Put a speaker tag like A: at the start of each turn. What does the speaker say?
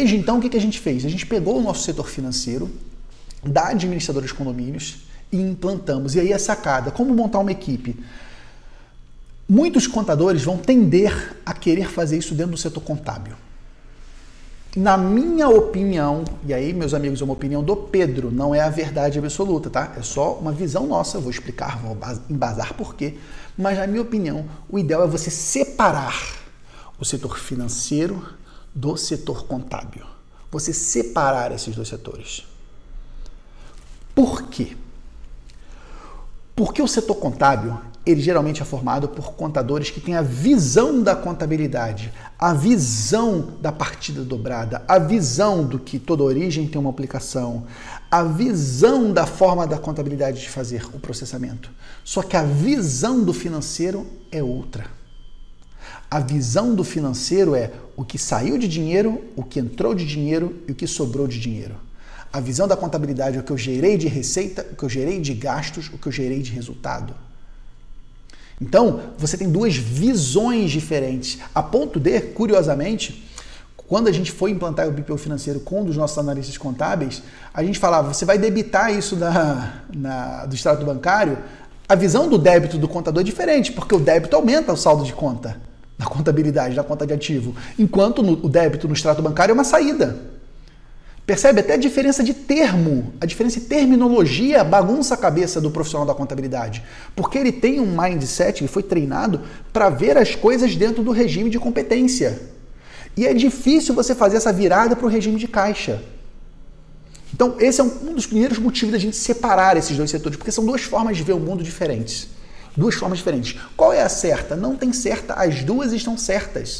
A: Desde então, o que a gente fez? A gente pegou o nosso setor financeiro da administradora de condomínios e implantamos. E aí a sacada, como montar uma equipe? Muitos contadores vão tender a querer fazer isso dentro do setor contábil. Na minha opinião, e aí, meus amigos, é uma opinião do Pedro, não é a verdade absoluta, tá? É só uma visão nossa, vou explicar, vou embasar por quê. Mas, na minha opinião, o ideal é você separar o setor financeiro do setor contábil. Você separar esses dois setores. Por quê? Porque o setor contábil ele geralmente é formado por contadores que têm a visão da contabilidade, a visão da partida dobrada, a visão do que toda origem tem uma aplicação, a visão da forma da contabilidade de fazer o processamento. Só que a visão do financeiro é outra. A visão do financeiro é o que saiu de dinheiro, o que entrou de dinheiro e o que sobrou de dinheiro. A visão da contabilidade é o que eu gerei de receita, o que eu gerei de gastos, o que eu gerei de resultado. Então, você tem duas visões diferentes. A ponto de, curiosamente, quando a gente foi implantar o BPO financeiro com um dos nossos analistas contábeis, a gente falava, você vai debitar isso na, do extrato bancário, a visão do débito do contador é diferente, porque o débito aumenta o saldo de conta, na contabilidade, na conta de ativo, enquanto no, o débito no extrato bancário é uma saída. Percebe até a diferença de termo, a diferença de terminologia bagunça a cabeça do profissional da contabilidade. Porque ele tem um mindset, ele foi treinado para ver as coisas dentro do regime de competência. E é difícil você fazer essa virada para o regime de caixa. Então, esse é um dos primeiros motivos da gente separar esses dois setores, porque são duas formas de ver o mundo diferentes. Duas formas diferentes. Qual é a certa? Não tem certa, as duas estão certas.